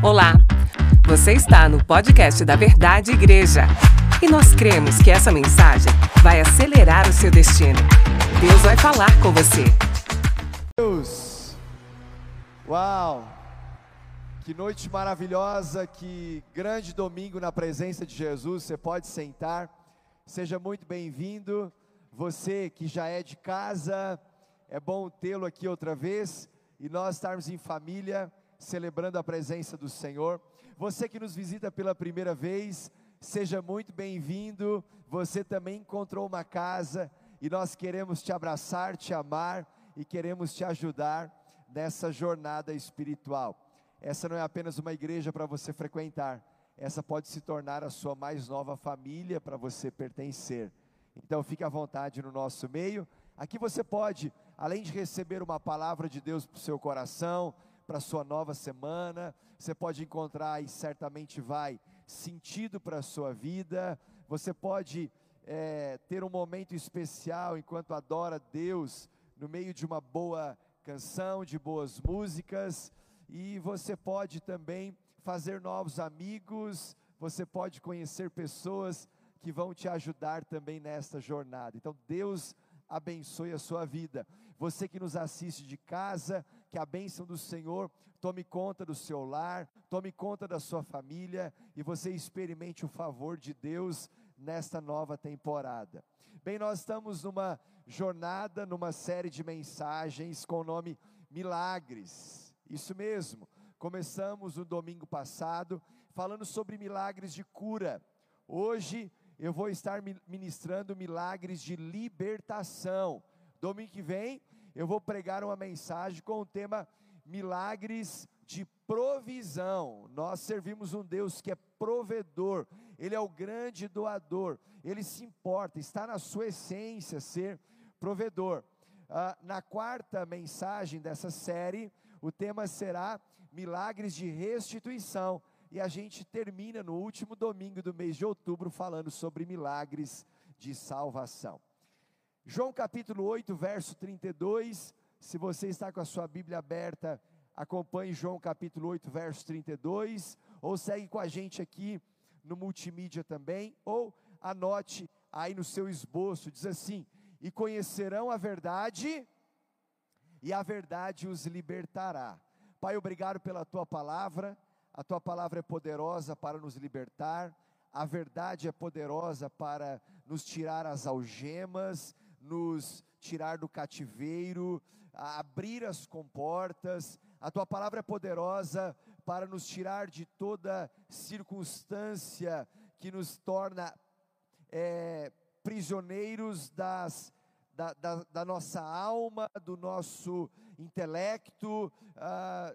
Olá, você está no podcast da Verdade Igreja e nós cremos que essa mensagem vai acelerar o seu destino. Deus vai falar com você. Deus, uau, que noite maravilhosa, que grande domingo na presença de Jesus. Você pode sentar, seja muito bem-vindo. Você que já é de casa, é bom tê-lo aqui outra vez e nós estarmos em família celebrando a presença do Senhor. Você que nos visita pela primeira vez, seja muito bem-vindo. Você também encontrou uma casa e nós queremos te abraçar, te amar e queremos te ajudar nessa jornada espiritual. Essa não é apenas uma igreja para você frequentar, essa pode se tornar a sua mais nova família para você pertencer. Então fique à vontade no nosso meio. Aqui você pode, além de receber uma palavra de Deus para o seu coração, para a sua nova semana. Você pode encontrar e certamente vai sentido para a sua vida. Você pode é, ter um momento especial enquanto adora Deus no meio de uma boa canção, de boas músicas. E você pode também fazer novos amigos. Você pode conhecer pessoas que vão te ajudar também nesta jornada. Então, Deus abençoe a sua vida. Você que nos assiste de casa, que a bênção do Senhor tome conta do seu lar, tome conta da sua família e você experimente o favor de Deus nesta nova temporada. Bem, nós estamos numa jornada, numa série de mensagens com o nome Milagres. Isso mesmo. Começamos no domingo passado falando sobre milagres de cura. Hoje eu vou estar ministrando milagres de libertação. Domingo que vem eu vou pregar uma mensagem com o tema Milagres de provisão. Nós servimos um Deus que é provedor, Ele é o grande doador, Ele se importa, está na sua essência ser provedor. Ah, na quarta mensagem dessa série, o tema será Milagres de restituição. E a gente termina no último domingo do mês de outubro falando sobre milagres de salvação. João capítulo 8, verso 32. Se você está com a sua Bíblia aberta, acompanhe João capítulo 8, verso 32, ou segue com a gente aqui no multimídia também, ou anote aí no seu esboço, diz assim: "E conhecerão a verdade, e a verdade os libertará". Pai, obrigado pela tua palavra. A tua palavra é poderosa para nos libertar. A verdade é poderosa para nos tirar as algemas nos tirar do cativeiro, abrir as comportas. A tua palavra é poderosa para nos tirar de toda circunstância que nos torna é, prisioneiros das, da, da, da, nossa alma, do nosso intelecto, ah,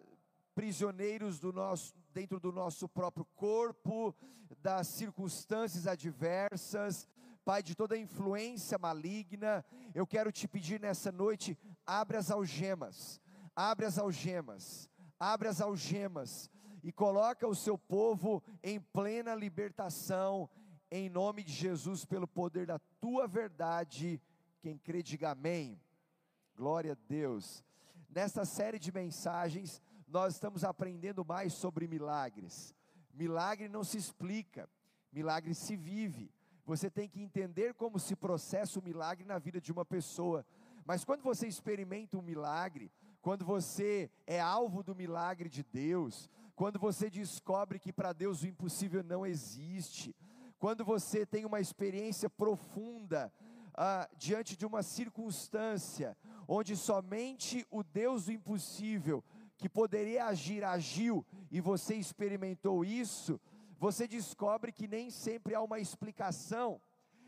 prisioneiros do nosso, dentro do nosso próprio corpo, das circunstâncias adversas, Pai, de toda influência maligna, eu quero te pedir nessa noite, abre as algemas, abre as algemas, abre as algemas e coloca o seu povo em plena libertação, em nome de Jesus, pelo poder da tua verdade. Quem crê, diga amém. Glória a Deus. Nesta série de mensagens, nós estamos aprendendo mais sobre milagres. Milagre não se explica, milagre se vive. Você tem que entender como se processa o milagre na vida de uma pessoa. Mas quando você experimenta um milagre, quando você é alvo do milagre de Deus, quando você descobre que para Deus o impossível não existe, quando você tem uma experiência profunda ah, diante de uma circunstância onde somente o Deus do impossível que poderia agir agiu e você experimentou isso, você descobre que nem sempre há uma explicação,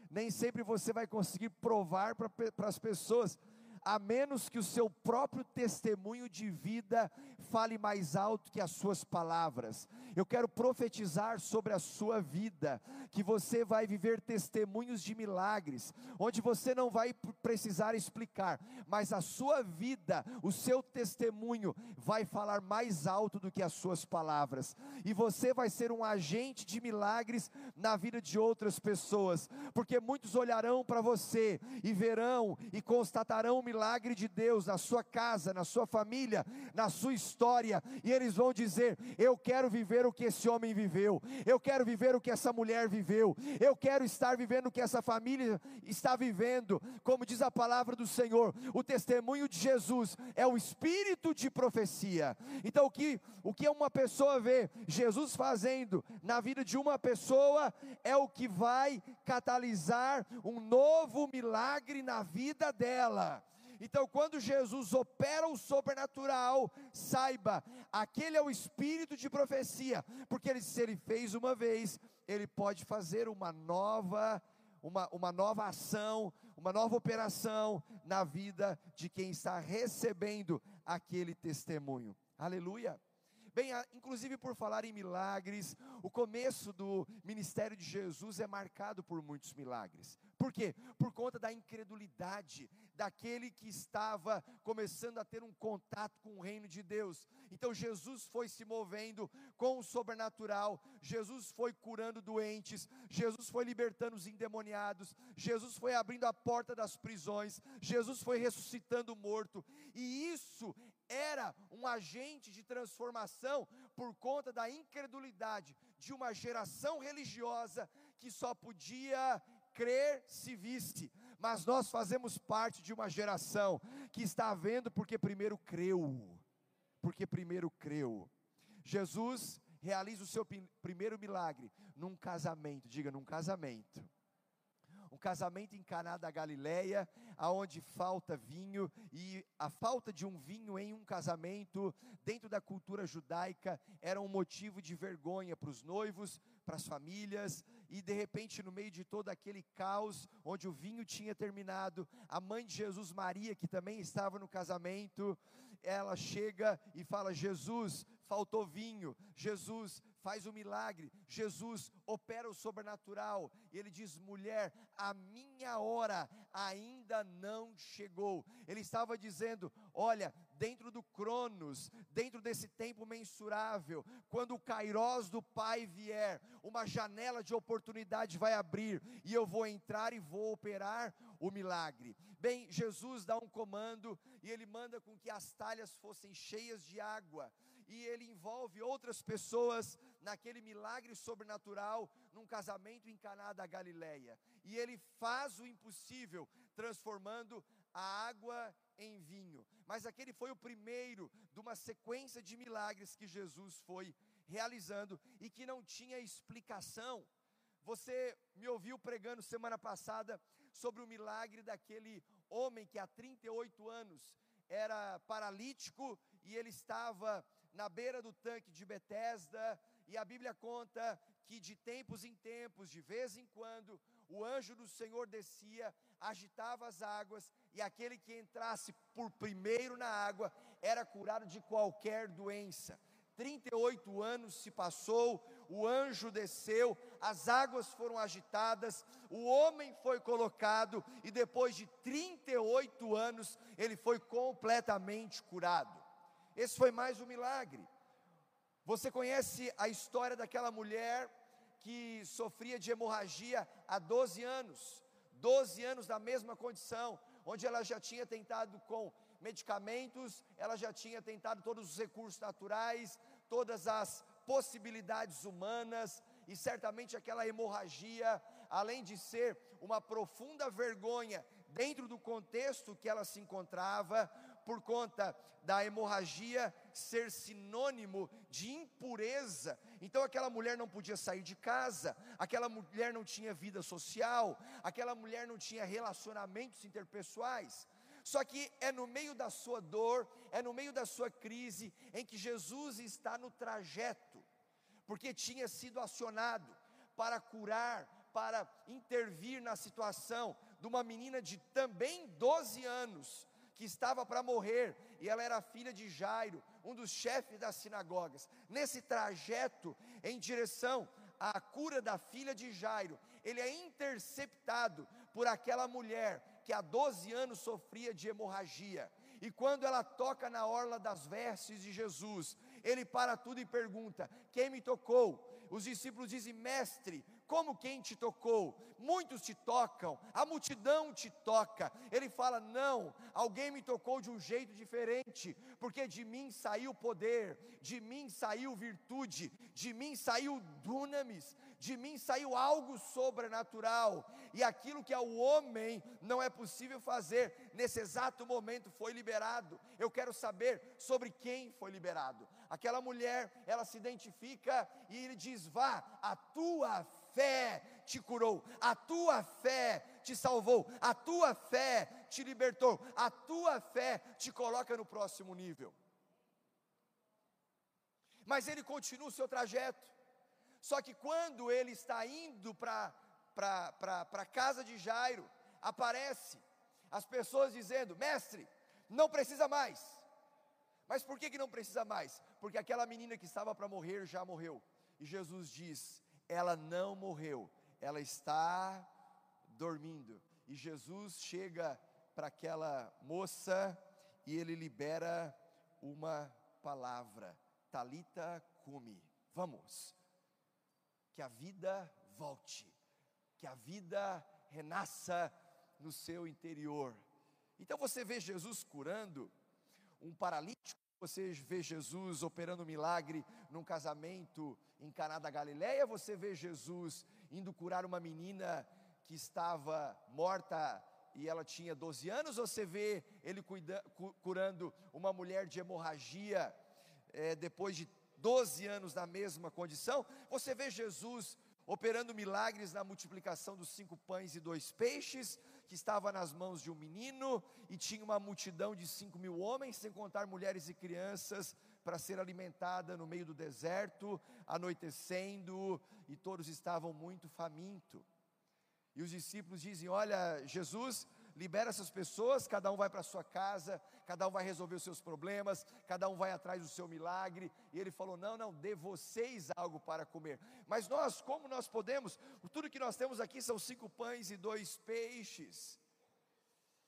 nem sempre você vai conseguir provar para as pessoas, a menos que o seu próprio testemunho de vida fale mais alto que as suas palavras. eu quero profetizar sobre a sua vida, que você vai viver testemunhos de milagres, onde você não vai precisar explicar, mas a sua vida, o seu testemunho vai falar mais alto do que as suas palavras, e você vai ser um agente de milagres na vida de outras pessoas, porque muitos olharão para você e verão e constatarão o milagre de Deus na sua casa, na sua família, na sua história, e eles vão dizer: Eu quero viver o que esse homem viveu, eu quero viver o que essa mulher viveu, eu quero estar vivendo o que essa família está vivendo, como diz a palavra do Senhor, o testemunho de Jesus é o espírito de profecia. Então, o que, o que uma pessoa vê Jesus fazendo na vida de uma pessoa é o que vai catalisar um novo milagre na vida dela. Então, quando Jesus opera o sobrenatural, saiba, aquele é o espírito de profecia, porque ele, se ele fez uma vez, ele pode fazer uma nova uma, uma nova ação, uma nova operação na vida de quem está recebendo aquele testemunho. Aleluia. Bem, inclusive por falar em milagres, o começo do ministério de Jesus é marcado por muitos milagres. Por quê? Por conta da incredulidade daquele que estava começando a ter um contato com o reino de Deus. Então Jesus foi se movendo com o sobrenatural, Jesus foi curando doentes, Jesus foi libertando os endemoniados, Jesus foi abrindo a porta das prisões, Jesus foi ressuscitando o morto, e isso era um agente de transformação por conta da incredulidade de uma geração religiosa que só podia crer se viste, mas nós fazemos parte de uma geração que está vendo porque primeiro creu, porque primeiro creu. Jesus realiza o seu primeiro milagre num casamento, diga num casamento um casamento em Caná da Galileia, aonde falta vinho e a falta de um vinho em um casamento dentro da cultura judaica era um motivo de vergonha para os noivos, para as famílias, e de repente, no meio de todo aquele caos, onde o vinho tinha terminado, a mãe de Jesus, Maria, que também estava no casamento, ela chega e fala: Jesus, faltou vinho, Jesus, faz o milagre, Jesus opera o sobrenatural, e ele diz: mulher, a minha hora ainda não chegou. Ele estava dizendo: olha, dentro do Cronos, dentro desse tempo mensurável, quando o Kairós do Pai vier, uma janela de oportunidade vai abrir, e eu vou entrar e vou operar o milagre. Bem, Jesus dá um comando, e ele manda com que as talhas fossem cheias de água e ele envolve outras pessoas naquele milagre sobrenatural num casamento em Caná da Galileia. E ele faz o impossível, transformando a água em vinho. Mas aquele foi o primeiro de uma sequência de milagres que Jesus foi realizando e que não tinha explicação. Você me ouviu pregando semana passada sobre o milagre daquele homem que há 38 anos era paralítico e ele estava na beira do tanque de Betesda, e a Bíblia conta que de tempos em tempos, de vez em quando, o anjo do Senhor descia, agitava as águas, e aquele que entrasse por primeiro na água era curado de qualquer doença. 38 anos se passou, o anjo desceu, as águas foram agitadas, o homem foi colocado e depois de 38 anos ele foi completamente curado. Esse foi mais um milagre. Você conhece a história daquela mulher que sofria de hemorragia há 12 anos, 12 anos da mesma condição, onde ela já tinha tentado com medicamentos, ela já tinha tentado todos os recursos naturais, todas as possibilidades humanas, e certamente aquela hemorragia, além de ser uma profunda vergonha dentro do contexto que ela se encontrava, por conta da hemorragia ser sinônimo de impureza. Então aquela mulher não podia sair de casa, aquela mulher não tinha vida social, aquela mulher não tinha relacionamentos interpessoais. Só que é no meio da sua dor, é no meio da sua crise, em que Jesus está no trajeto, porque tinha sido acionado para curar, para intervir na situação de uma menina de também 12 anos, que estava para morrer, e ela era filha de Jairo, um dos chefes das sinagogas. Nesse trajeto em direção à cura da filha de Jairo, ele é interceptado por aquela mulher que há 12 anos sofria de hemorragia. E quando ela toca na orla das vestes de Jesus, ele para tudo e pergunta: Quem me tocou? Os discípulos dizem: Mestre, como quem te tocou? Muitos te tocam, a multidão te toca. Ele fala: Não, alguém me tocou de um jeito diferente, porque de mim saiu poder, de mim saiu virtude, de mim saiu dunamis, de mim saiu algo sobrenatural, e aquilo que ao homem não é possível fazer, nesse exato momento foi liberado. Eu quero saber sobre quem foi liberado. Aquela mulher, ela se identifica e ele diz: Vá, a tua fé te curou, a tua fé te salvou, a tua fé te libertou, a tua fé te coloca no próximo nível. Mas ele continua o seu trajeto. Só que quando ele está indo para a casa de Jairo, aparece as pessoas dizendo: Mestre, não precisa mais. Mas por que, que não precisa mais? Porque aquela menina que estava para morrer já morreu. E Jesus diz: ela não morreu, ela está dormindo. E Jesus chega para aquela moça e ele libera uma palavra: Talita cumi. Vamos. Que a vida volte, que a vida renasça no seu interior. Então você vê Jesus curando um paralítico você vê Jesus operando um milagre num casamento em Caná da Galileia, você vê Jesus indo curar uma menina que estava morta e ela tinha 12 anos, ou você vê ele cuida, curando uma mulher de hemorragia é, depois de 12 anos na mesma condição, você vê Jesus operando milagres na multiplicação dos cinco pães e dois peixes, que estava nas mãos de um menino, e tinha uma multidão de cinco mil homens, sem contar mulheres e crianças, para ser alimentada no meio do deserto, anoitecendo, e todos estavam muito famintos. E os discípulos dizem: Olha, Jesus, libera essas pessoas, cada um vai para sua casa, cada um vai resolver os seus problemas, cada um vai atrás do seu milagre. E ele falou: Não, não, dê vocês algo para comer. Mas nós, como nós podemos? Tudo que nós temos aqui são cinco pães e dois peixes.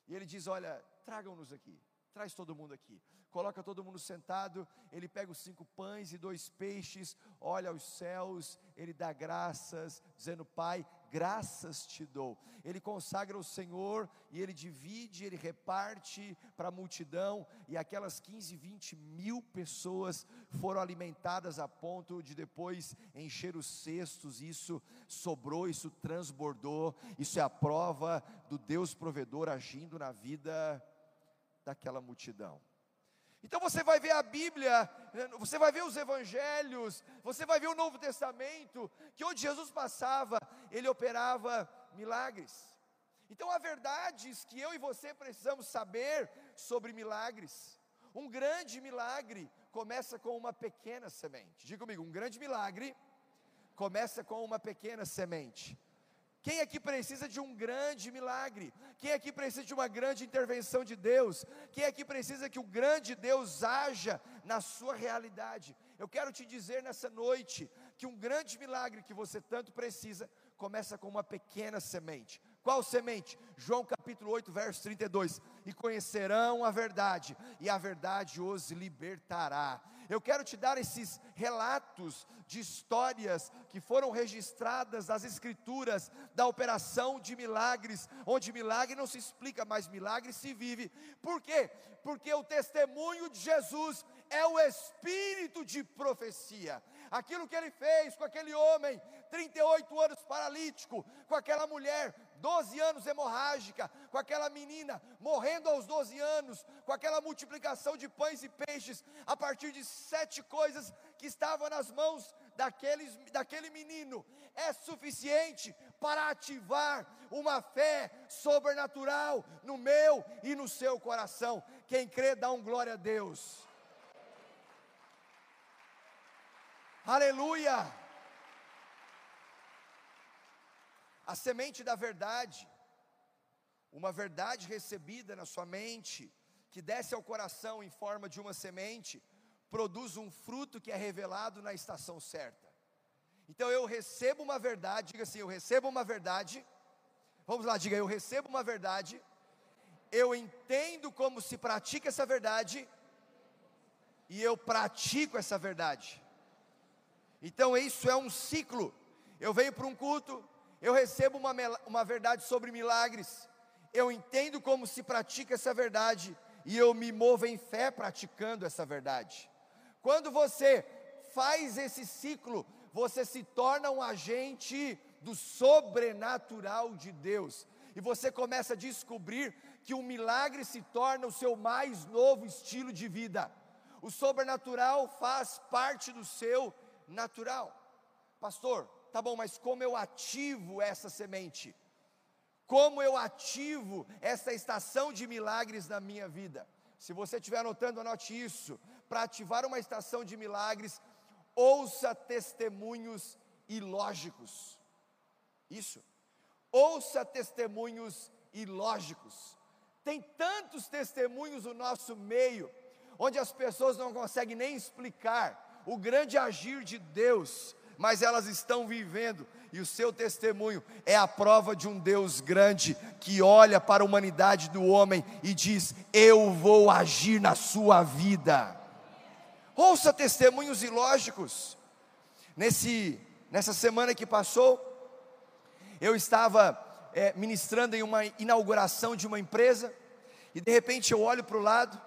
E ele diz: Olha, tragam-nos aqui. Traz todo mundo aqui. Coloca todo mundo sentado. Ele pega os cinco pães e dois peixes, olha aos céus, ele dá graças, dizendo: Pai, graças te dou. Ele consagra o Senhor e ele divide, ele reparte para a multidão. E aquelas 15, 20 mil pessoas foram alimentadas a ponto de depois encher os cestos. Isso sobrou, isso transbordou. Isso é a prova do Deus provedor agindo na vida daquela multidão. Então você vai ver a Bíblia, você vai ver os evangelhos, você vai ver o Novo Testamento, que onde Jesus passava, ele operava milagres. Então há verdades que eu e você precisamos saber sobre milagres. Um grande milagre começa com uma pequena semente. Diga comigo, um grande milagre começa com uma pequena semente. Quem aqui precisa de um grande milagre? Quem aqui precisa de uma grande intervenção de Deus? Quem aqui precisa que o grande Deus haja na sua realidade? Eu quero te dizer nessa noite que um grande milagre que você tanto precisa começa com uma pequena semente. Qual semente? João capítulo 8, verso 32. E conhecerão a verdade, e a verdade os libertará. Eu quero te dar esses relatos de histórias que foram registradas nas Escrituras da operação de milagres, onde milagre não se explica, mas milagre se vive. Por quê? Porque o testemunho de Jesus é o espírito de profecia. Aquilo que ele fez com aquele homem, 38 anos paralítico, com aquela mulher, 12 anos hemorrágica, com aquela menina morrendo aos 12 anos, com aquela multiplicação de pães e peixes, a partir de sete coisas que estavam nas mãos daqueles, daquele menino, é suficiente para ativar uma fé sobrenatural no meu e no seu coração. Quem crê, dá um glória a Deus. Aleluia! A semente da verdade, uma verdade recebida na sua mente, que desce ao coração em forma de uma semente, produz um fruto que é revelado na estação certa. Então eu recebo uma verdade, diga assim, eu recebo uma verdade. Vamos lá, diga, eu recebo uma verdade. Eu entendo como se pratica essa verdade e eu pratico essa verdade. Então isso é um ciclo. Eu venho para um culto, eu recebo uma, uma verdade sobre milagres, eu entendo como se pratica essa verdade e eu me movo em fé praticando essa verdade. Quando você faz esse ciclo, você se torna um agente do sobrenatural de Deus. E você começa a descobrir que o milagre se torna o seu mais novo estilo de vida. O sobrenatural faz parte do seu natural. Pastor, tá bom, mas como eu ativo essa semente? Como eu ativo essa estação de milagres na minha vida? Se você estiver anotando, anote isso. Para ativar uma estação de milagres, ouça testemunhos ilógicos. Isso. Ouça testemunhos ilógicos. Tem tantos testemunhos no nosso meio, onde as pessoas não conseguem nem explicar o grande agir de Deus, mas elas estão vivendo, e o seu testemunho é a prova de um Deus grande que olha para a humanidade do homem e diz: Eu vou agir na sua vida. Ouça testemunhos ilógicos. Nesse, nessa semana que passou, eu estava é, ministrando em uma inauguração de uma empresa, e de repente eu olho para o lado,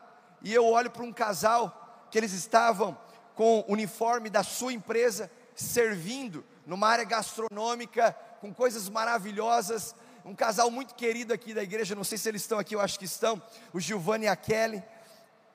e eu olho para um casal, que eles estavam com o uniforme da sua empresa, servindo numa área gastronômica, com coisas maravilhosas, um casal muito querido aqui da igreja, não sei se eles estão aqui, eu acho que estão, o Giovanni e a Kelly,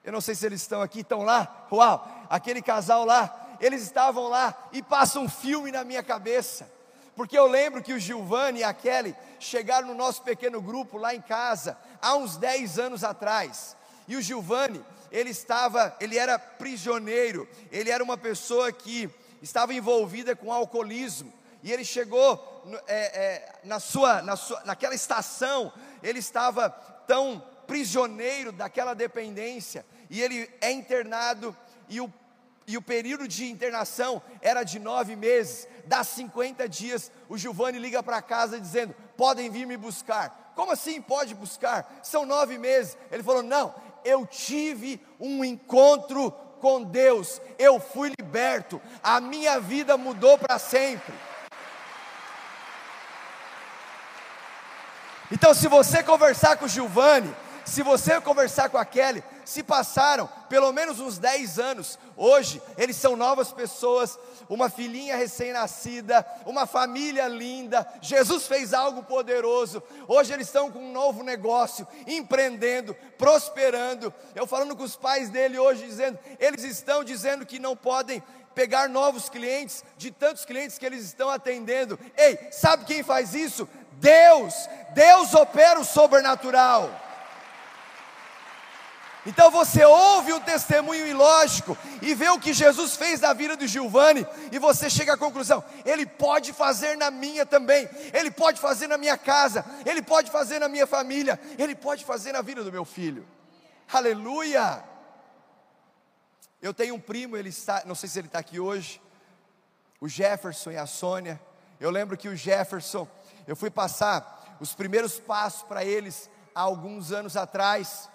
eu não sei se eles estão aqui, estão lá, uau, aquele casal lá, eles estavam lá e passa um filme na minha cabeça, porque eu lembro que o Giovanni e a Kelly chegaram no nosso pequeno grupo lá em casa, há uns 10 anos atrás, e o Giovanni, ele estava, ele era prisioneiro, ele era uma pessoa que estava envolvida com alcoolismo, e ele chegou é, é, na sua, na sua, naquela estação, ele estava tão prisioneiro daquela dependência, e ele é internado, e o, e o período de internação era de nove meses, dá 50 dias, o Giovanni liga para casa dizendo: podem vir me buscar. Como assim pode buscar? São nove meses. Ele falou: não, eu tive um encontro com Deus, eu fui liberto, a minha vida mudou para sempre. Então, se você conversar com o Giovanni, se você conversar com a Kelly, se passaram pelo menos uns 10 anos, hoje eles são novas pessoas, uma filhinha recém-nascida, uma família linda. Jesus fez algo poderoso. Hoje eles estão com um novo negócio, empreendendo, prosperando. Eu falando com os pais dele hoje, dizendo, eles estão dizendo que não podem pegar novos clientes, de tantos clientes que eles estão atendendo. Ei, sabe quem faz isso? Deus, Deus opera o sobrenatural. Então você ouve um testemunho ilógico e vê o que Jesus fez na vida do Giovanni, e você chega à conclusão: ele pode fazer na minha também, ele pode fazer na minha casa, ele pode fazer na minha família, ele pode fazer na vida do meu filho. Aleluia! Eu tenho um primo, ele está, não sei se ele está aqui hoje, o Jefferson e a Sônia. Eu lembro que o Jefferson, eu fui passar os primeiros passos para eles há alguns anos atrás.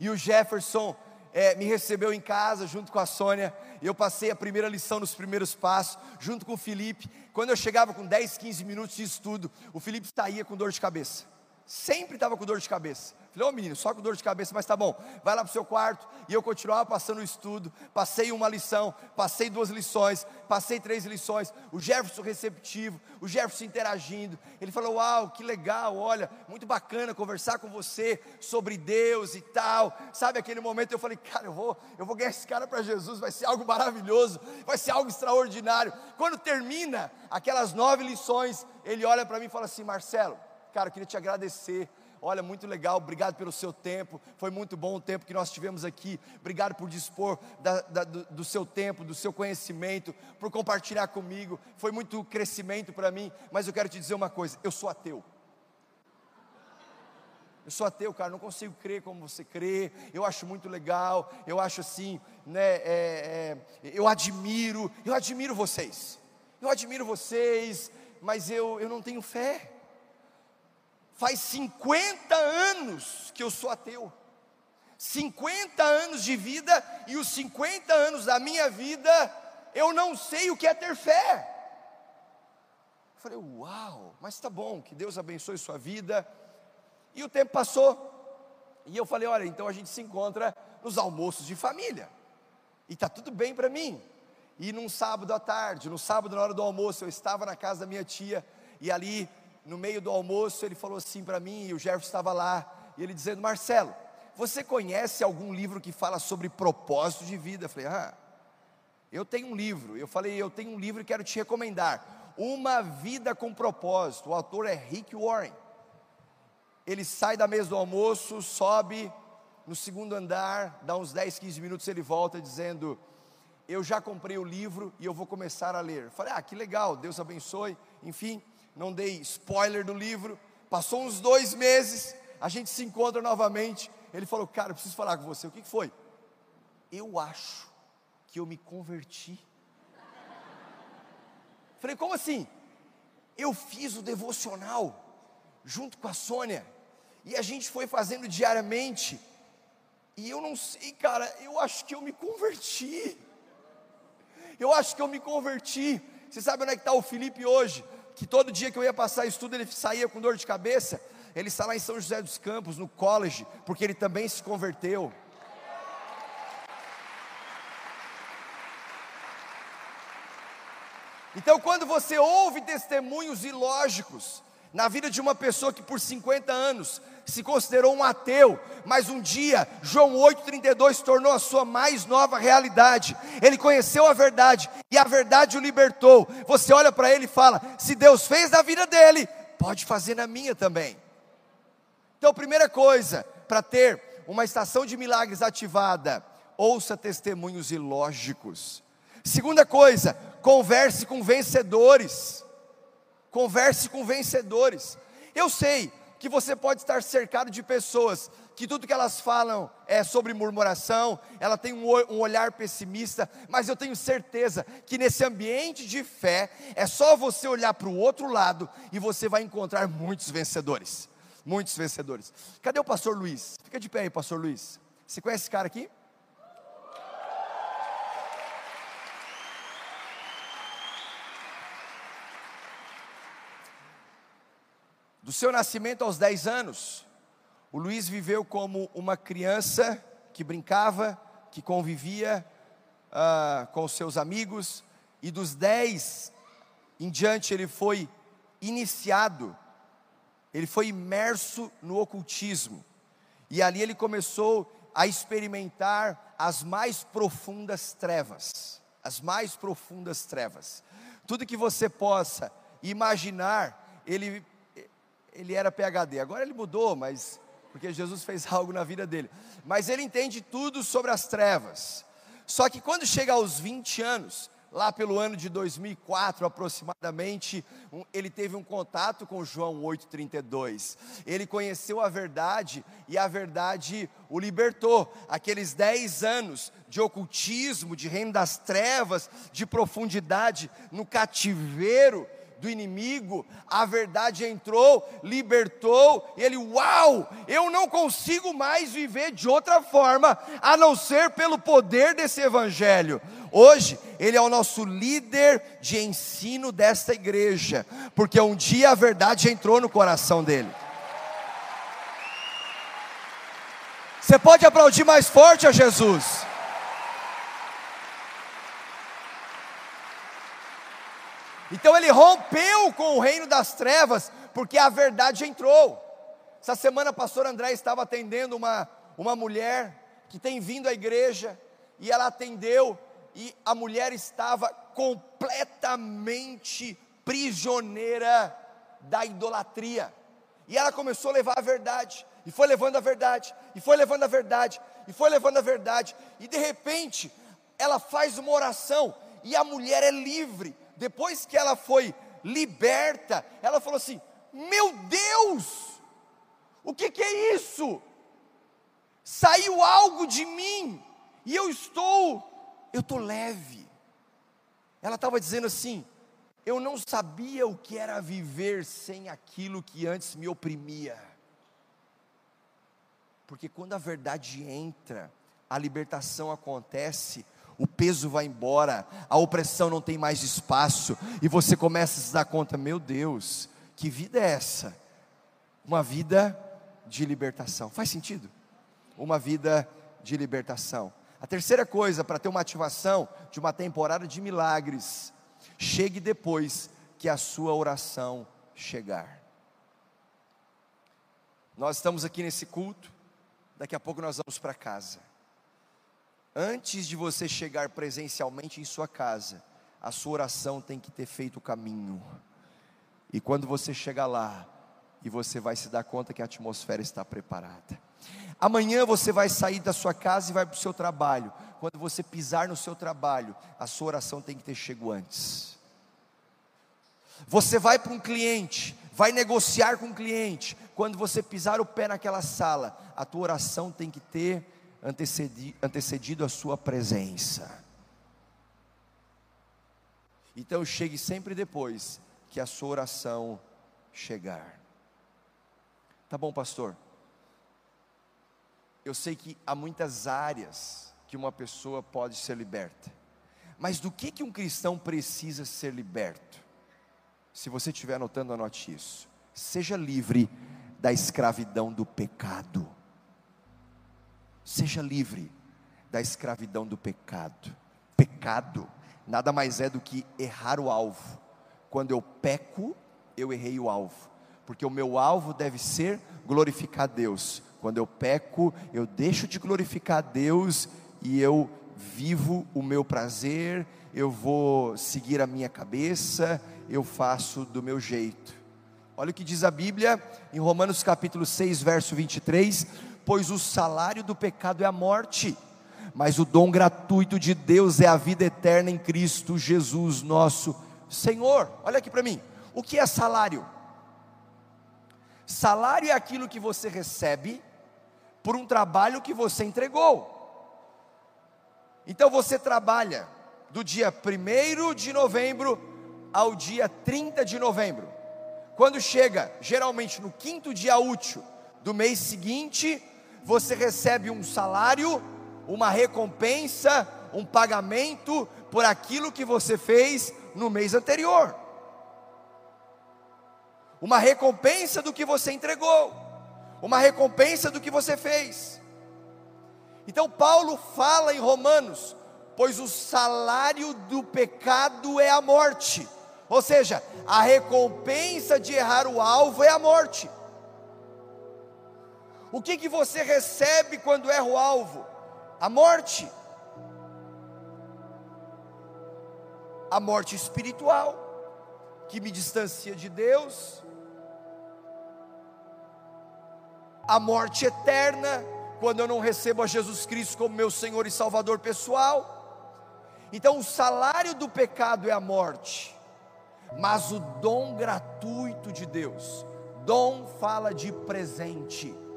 E o Jefferson é, me recebeu em casa junto com a Sônia. Eu passei a primeira lição nos primeiros passos, junto com o Felipe. Quando eu chegava com 10, 15 minutos de estudo, o Felipe saía com dor de cabeça. Sempre estava com dor de cabeça. Falei, ô oh, menino, só com dor de cabeça, mas tá bom, vai lá para o seu quarto. E eu continuava passando o estudo, passei uma lição, passei duas lições, passei três lições. O Jefferson receptivo, o Jefferson interagindo. Ele falou, uau, que legal, olha, muito bacana conversar com você sobre Deus e tal. Sabe aquele momento eu falei, cara, eu vou, eu vou ganhar esse cara para Jesus, vai ser algo maravilhoso, vai ser algo extraordinário. Quando termina aquelas nove lições, ele olha para mim e fala assim, Marcelo, cara, eu queria te agradecer Olha, muito legal, obrigado pelo seu tempo. Foi muito bom o tempo que nós tivemos aqui. Obrigado por dispor da, da, do, do, seu tempo, do seu conhecimento, por compartilhar comigo. Foi muito crescimento para mim. Mas eu quero te dizer uma coisa: eu sou ateu. Eu sou ateu, cara, não consigo crer como você crê. Eu acho muito legal. Eu acho assim, né? É, é, eu admiro, eu admiro vocês. Eu admiro vocês, mas eu, eu não tenho fé. Faz 50 anos que eu sou ateu. 50 anos de vida e os 50 anos da minha vida, eu não sei o que é ter fé. Eu falei, uau, mas tá bom, que Deus abençoe sua vida. E o tempo passou, e eu falei, olha, então a gente se encontra nos almoços de família, e tá tudo bem para mim. E num sábado à tarde, no sábado na hora do almoço, eu estava na casa da minha tia, e ali no meio do almoço ele falou assim para mim, e o Jefferson estava lá, e ele dizendo, Marcelo, você conhece algum livro que fala sobre propósito de vida? Eu falei, ah, eu tenho um livro. Eu falei, eu tenho um livro e quero te recomendar. Uma Vida com Propósito. O autor é Rick Warren. Ele sai da mesa do almoço, sobe no segundo andar, dá uns 10, 15 minutos, ele volta dizendo: Eu já comprei o livro e eu vou começar a ler. Eu falei, ah, que legal, Deus abençoe. Enfim, não dei spoiler do livro. Passou uns dois meses, a gente se encontra novamente. Ele falou: Cara, eu preciso falar com você. O que foi? Eu acho que eu me converti. Falei: Como assim? Eu fiz o devocional junto com a Sônia e a gente foi fazendo diariamente. E eu não sei, cara, eu acho que eu me converti. Eu acho que eu me converti. Você sabe onde é que está o Felipe hoje? Que todo dia que eu ia passar estudo, ele saía com dor de cabeça. Ele está lá em São José dos Campos, no college, porque ele também se converteu. Então, quando você ouve testemunhos ilógicos na vida de uma pessoa que por 50 anos se considerou um ateu, mas um dia João 8:32 tornou a sua mais nova realidade. Ele conheceu a verdade e a verdade o libertou. Você olha para ele e fala: "Se Deus fez na vida dele, pode fazer na minha também". Então, primeira coisa, para ter uma estação de milagres ativada, ouça testemunhos ilógicos. Segunda coisa, converse com vencedores. Converse com vencedores. Eu sei que você pode estar cercado de pessoas que tudo que elas falam é sobre murmuração, ela tem um, um, olhar pessimista, mas eu tenho certeza que nesse ambiente de fé é só você olhar para o outro lado e você vai encontrar muitos vencedores muitos vencedores. Cadê o pastor Luiz? Fica de pé aí, pastor Luiz. Você conhece esse cara aqui? Do seu nascimento aos 10 anos, o Luiz viveu como uma criança que brincava, que convivia uh, com os seus amigos, e dos 10 em diante ele foi iniciado ele foi imerso no ocultismo. E ali ele começou a experimentar as mais profundas trevas. As mais profundas trevas. Tudo que você possa imaginar, ele, ele era PhD. Agora ele mudou, mas porque Jesus fez algo na vida dele. Mas ele entende tudo sobre as trevas. Só que quando chega aos 20 anos, lá pelo ano de 2004 aproximadamente, um, ele teve um contato com João 8,32. Ele conheceu a verdade e a verdade o libertou. Aqueles 10 anos de ocultismo, de reino das trevas, de profundidade no cativeiro do inimigo, a verdade entrou, libertou, ele, uau, eu não consigo mais viver de outra forma a não ser pelo poder desse evangelho. Hoje, ele é o nosso líder de ensino desta igreja, porque um dia a verdade entrou no coração dele. Você pode aplaudir mais forte a Jesus. Então ele rompeu com o reino das trevas, porque a verdade entrou. Essa semana, pastor André estava atendendo uma, uma mulher que tem vindo à igreja, e ela atendeu, e a mulher estava completamente prisioneira da idolatria. E ela começou a levar a verdade, e foi levando a verdade, e foi levando a verdade, e foi levando a verdade, e de repente, ela faz uma oração, e a mulher é livre. Depois que ela foi liberta, ela falou assim: Meu Deus, O que, que é isso? Saiu algo de mim e eu estou, eu estou leve. Ela estava dizendo assim: eu não sabia o que era viver sem aquilo que antes me oprimia. Porque quando a verdade entra, a libertação acontece, o peso vai embora, a opressão não tem mais espaço, e você começa a se dar conta: meu Deus, que vida é essa? Uma vida de libertação. Faz sentido? Uma vida de libertação. A terceira coisa para ter uma ativação de uma temporada de milagres, chegue depois que a sua oração chegar. Nós estamos aqui nesse culto, daqui a pouco nós vamos para casa. Antes de você chegar presencialmente em sua casa, a sua oração tem que ter feito o caminho. E quando você chegar lá, e você vai se dar conta que a atmosfera está preparada. Amanhã você vai sair da sua casa e vai para o seu trabalho. Quando você pisar no seu trabalho, a sua oração tem que ter chego antes. Você vai para um cliente, vai negociar com um cliente. Quando você pisar o pé naquela sala, a tua oração tem que ter antecedido, antecedido a sua presença. Então chegue sempre depois que a sua oração chegar. Tá bom, pastor. Eu sei que há muitas áreas que uma pessoa pode ser liberta. Mas do que que um cristão precisa ser liberto? Se você estiver anotando, anote isso. Seja livre da escravidão do pecado. Seja livre da escravidão do pecado. Pecado nada mais é do que errar o alvo. Quando eu peco, eu errei o alvo porque o meu alvo deve ser glorificar Deus. Quando eu peco, eu deixo de glorificar Deus e eu vivo o meu prazer, eu vou seguir a minha cabeça, eu faço do meu jeito. Olha o que diz a Bíblia em Romanos capítulo 6, verso 23: Pois o salário do pecado é a morte, mas o dom gratuito de Deus é a vida eterna em Cristo Jesus, nosso Senhor. Olha aqui para mim, o que é salário? Salário é aquilo que você recebe por um trabalho que você entregou. Então você trabalha do dia 1 de novembro ao dia 30 de novembro. Quando chega, geralmente no quinto dia útil do mês seguinte, você recebe um salário, uma recompensa, um pagamento por aquilo que você fez no mês anterior uma recompensa do que você entregou, uma recompensa do que você fez. Então, Paulo fala em Romanos: pois o salário do pecado é a morte, ou seja, a recompensa de errar o alvo é a morte. O que, que você recebe quando erra o alvo? A morte. A morte espiritual, que me distancia de Deus, a morte eterna, quando eu não recebo a Jesus Cristo como meu Senhor e Salvador pessoal. Então, o salário do pecado é a morte, mas o dom gratuito de Deus, dom fala de presente.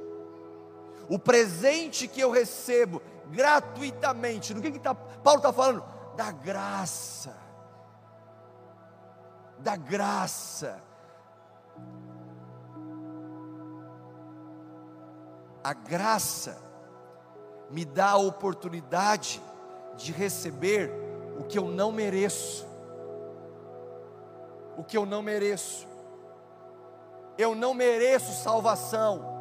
O presente que eu recebo gratuitamente, do que, que tá, Paulo está falando? Da graça, da graça a graça me dá a oportunidade de receber o que eu não mereço. O que eu não mereço. Eu não mereço salvação,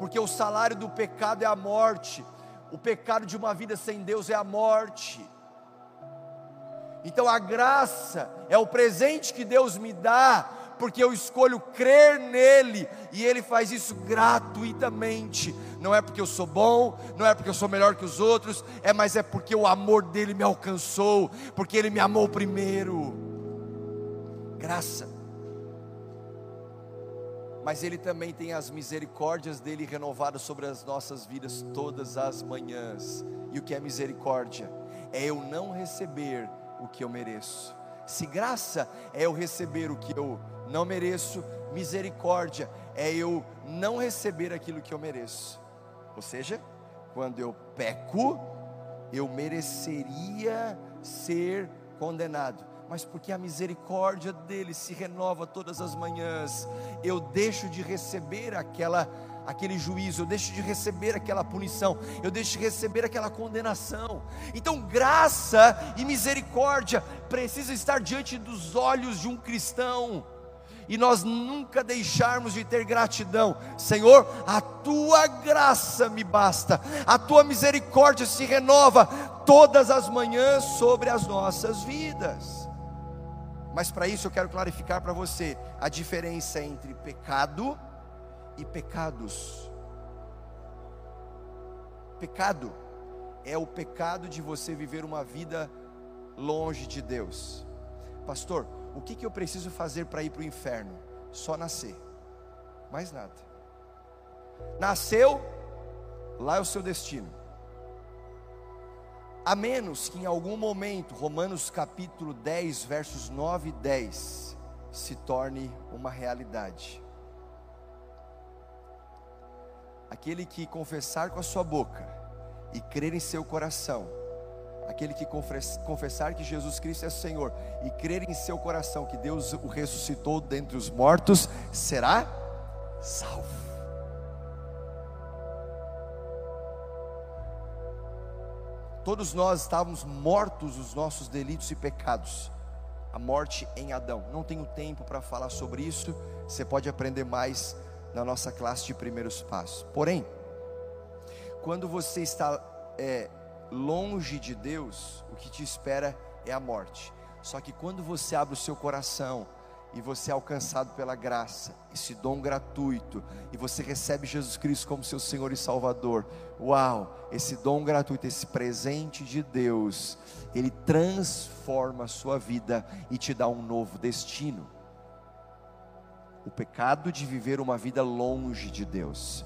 porque o salário do pecado é a morte. O pecado de uma vida sem Deus é a morte. Então a graça é o presente que Deus me dá porque eu escolho crer nele e ele faz isso gratuitamente. Não é porque eu sou bom, não é porque eu sou melhor que os outros, é mas é porque o amor dele me alcançou, porque ele me amou primeiro. Graça. Mas ele também tem as misericórdias dele renovadas sobre as nossas vidas todas as manhãs. E o que é misericórdia? É eu não receber o que eu mereço. Se graça é eu receber o que eu não mereço. Misericórdia é eu não receber aquilo que eu mereço. Ou seja, quando eu peco, eu mereceria ser condenado. Mas porque a misericórdia dele se renova todas as manhãs, eu deixo de receber aquela aquele juízo, eu deixo de receber aquela punição, eu deixo de receber aquela condenação. Então, graça e misericórdia precisam estar diante dos olhos de um cristão. E nós nunca deixarmos de ter gratidão, Senhor, a tua graça me basta, a tua misericórdia se renova todas as manhãs sobre as nossas vidas. Mas para isso eu quero clarificar para você a diferença entre pecado e pecados. Pecado é o pecado de você viver uma vida longe de Deus. Pastor, o que, que eu preciso fazer para ir para o inferno? Só nascer, mais nada. Nasceu, lá é o seu destino. A menos que em algum momento, Romanos capítulo 10, versos 9 e 10, se torne uma realidade. Aquele que confessar com a sua boca e crer em seu coração, aquele que confessar que Jesus Cristo é Senhor e crer em seu coração que Deus o ressuscitou dentre os mortos, será salvo. Todos nós estávamos mortos dos nossos delitos e pecados. A morte em Adão. Não tenho tempo para falar sobre isso. Você pode aprender mais na nossa classe de primeiros passos. Porém, quando você está é, longe de Deus, o que te espera é a morte. Só que quando você abre o seu coração e você é alcançado pela graça, esse dom gratuito, e você recebe Jesus Cristo como seu Senhor e Salvador, uau, esse dom gratuito, esse presente de Deus, ele transforma a sua vida e te dá um novo destino o pecado de viver uma vida longe de Deus.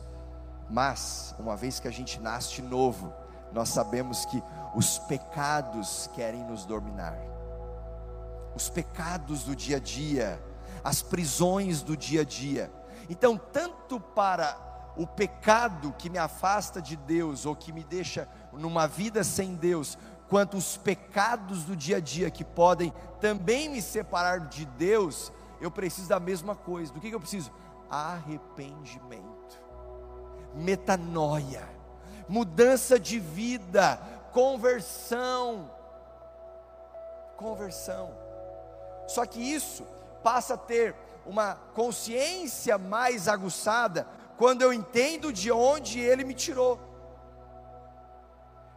Mas, uma vez que a gente nasce novo, nós sabemos que os pecados querem nos dominar. Os pecados do dia a dia, as prisões do dia a dia. Então, tanto para o pecado que me afasta de Deus ou que me deixa numa vida sem Deus, quanto os pecados do dia a dia que podem também me separar de Deus, eu preciso da mesma coisa. Do que, que eu preciso? Arrependimento, metanoia, mudança de vida, conversão. Conversão. Só que isso passa a ter uma consciência mais aguçada quando eu entendo de onde ele me tirou.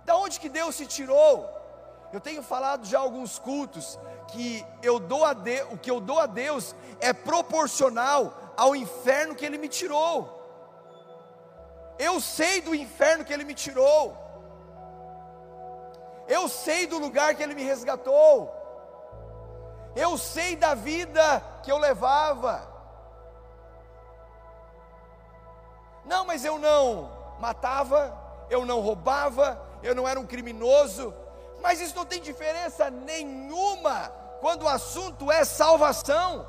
Da onde que Deus se tirou? Eu tenho falado já alguns cultos que eu dou a Deus, o que eu dou a Deus é proporcional ao inferno que ele me tirou. Eu sei do inferno que ele me tirou. Eu sei do lugar que ele me resgatou. Eu sei da vida que eu levava. Não, mas eu não matava, eu não roubava, eu não era um criminoso, mas isso não tem diferença nenhuma quando o assunto é salvação.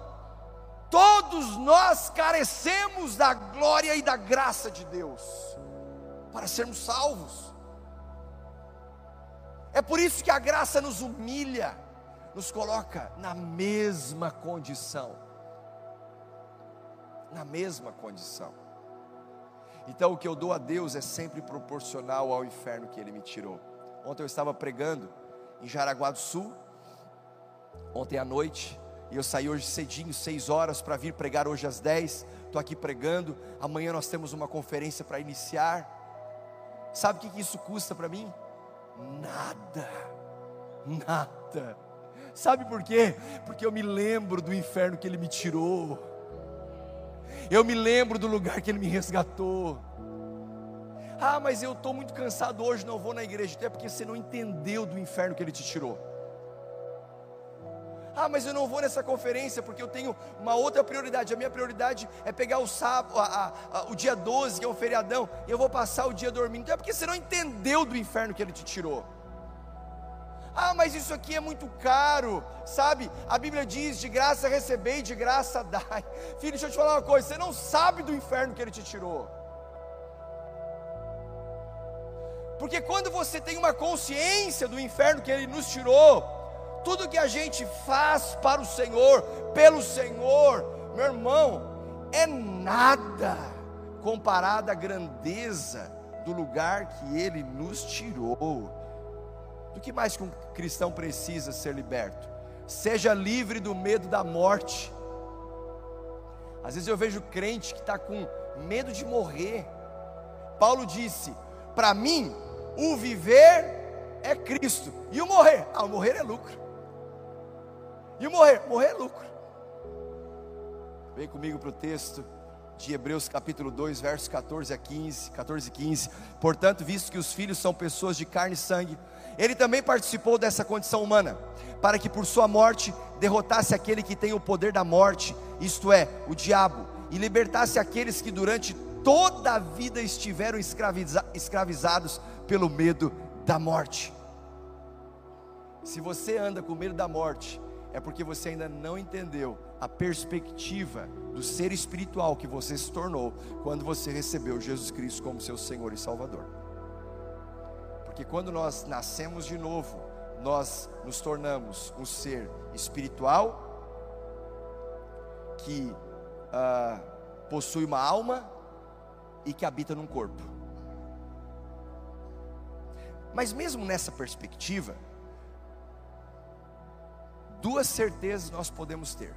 Todos nós carecemos da glória e da graça de Deus para sermos salvos. É por isso que a graça nos humilha, nos coloca na mesma condição. Na mesma condição. Então, o que eu dou a Deus é sempre proporcional ao inferno que Ele me tirou. Ontem eu estava pregando em Jaraguá do Sul, ontem à noite, e eu saí hoje cedinho, seis horas, para vir pregar hoje às dez. Estou aqui pregando. Amanhã nós temos uma conferência para iniciar. Sabe o que isso custa para mim? Nada, nada. Sabe por quê? Porque eu me lembro do inferno que Ele me tirou. Eu me lembro do lugar que Ele me resgatou. Ah, mas eu estou muito cansado hoje, não vou na igreja. Até porque você não entendeu do inferno que ele te tirou. Ah, mas eu não vou nessa conferência porque eu tenho uma outra prioridade. A minha prioridade é pegar o sábado, a, a, a, o dia 12, que é um feriadão, e eu vou passar o dia dormindo. Então é porque você não entendeu do inferno que ele te tirou. Ah, mas isso aqui é muito caro, sabe? A Bíblia diz: de graça recebei, de graça dai. Filho, deixa eu te falar uma coisa: você não sabe do inferno que ele te tirou. Porque quando você tem uma consciência do inferno que ele nos tirou, tudo que a gente faz para o Senhor, pelo Senhor, meu irmão, é nada comparado à grandeza do lugar que ele nos tirou. Do que mais que um cristão precisa ser liberto? Seja livre do medo da morte. Às vezes eu vejo crente que está com medo de morrer. Paulo disse: Para mim, o viver é Cristo, e o morrer? Ah, o morrer é lucro. E o morrer? Morrer é lucro. Vem comigo para o texto de Hebreus capítulo 2, versos 14 a 15, 14 e 15. Portanto, visto que os filhos são pessoas de carne e sangue, ele também participou dessa condição humana, para que por sua morte derrotasse aquele que tem o poder da morte, isto é, o diabo, e libertasse aqueles que durante toda a vida estiveram escraviza escravizados pelo medo da morte. Se você anda com medo da morte, é porque você ainda não entendeu a perspectiva do ser espiritual que você se tornou quando você recebeu Jesus Cristo como seu Senhor e Salvador. Porque quando nós nascemos de novo, nós nos tornamos um ser espiritual que uh, possui uma alma e que habita num corpo. Mas mesmo nessa perspectiva, duas certezas nós podemos ter.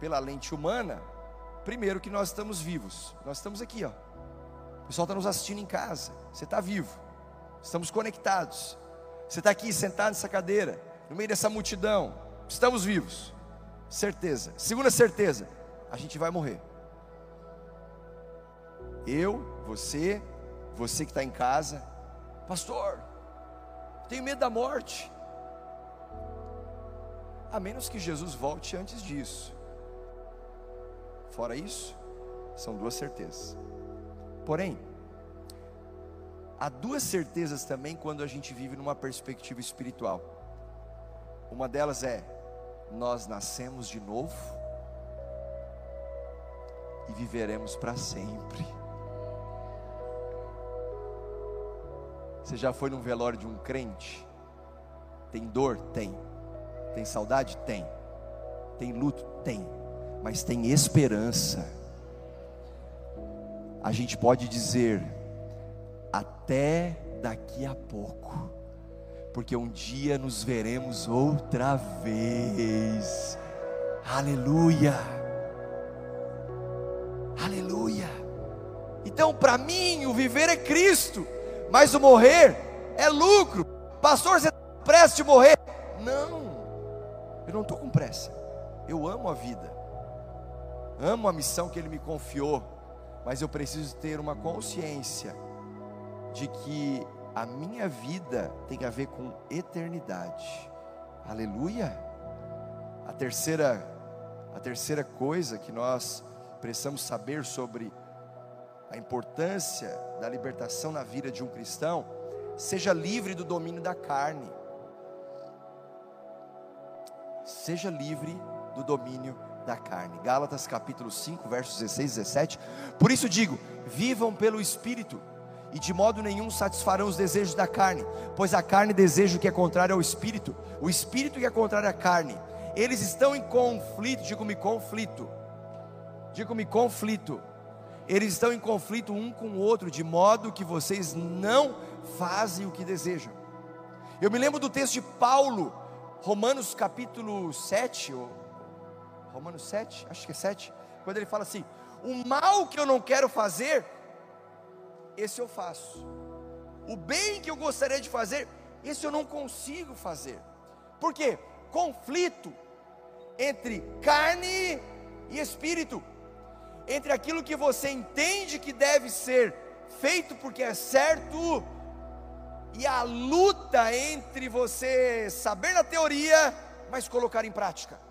Pela lente humana, primeiro que nós estamos vivos, nós estamos aqui, ó pessoal está nos assistindo em casa. Você está vivo. Estamos conectados. Você está aqui sentado nessa cadeira, no meio dessa multidão. Estamos vivos. Certeza. Segunda certeza: a gente vai morrer. Eu, você, você que está em casa, pastor, tenho medo da morte. A menos que Jesus volte antes disso. Fora isso, são duas certezas. Porém, há duas certezas também quando a gente vive numa perspectiva espiritual. Uma delas é: nós nascemos de novo e viveremos para sempre. Você já foi num velório de um crente? Tem dor? Tem. Tem saudade? Tem. Tem luto? Tem. Mas tem esperança a gente pode dizer até daqui a pouco, porque um dia nos veremos outra vez. Aleluia. Aleluia. Então, para mim, o viver é Cristo, mas o morrer é lucro. Pastor, você está pressa de morrer? Não, eu não estou com pressa. Eu amo a vida, amo a missão que Ele me confiou mas eu preciso ter uma consciência de que a minha vida tem a ver com eternidade. Aleluia. A terceira a terceira coisa que nós precisamos saber sobre a importância da libertação na vida de um cristão, seja livre do domínio da carne. Seja livre do domínio da carne. Gálatas capítulo 5, versos 16 e 17. Por isso digo: vivam pelo Espírito, e de modo nenhum satisfarão os desejos da carne, pois a carne deseja o que é contrário ao Espírito, o Espírito que é contrário à carne. Eles estão em conflito, digo-me conflito, digo-me conflito. Eles estão em conflito um com o outro, de modo que vocês não fazem o que desejam. Eu me lembro do texto de Paulo, Romanos capítulo 7, ou Romanos 7, acho que é 7, quando ele fala assim: o mal que eu não quero fazer, esse eu faço. O bem que eu gostaria de fazer, esse eu não consigo fazer. Por quê? Conflito entre carne e espírito, entre aquilo que você entende que deve ser feito porque é certo, e a luta entre você saber na teoria, mas colocar em prática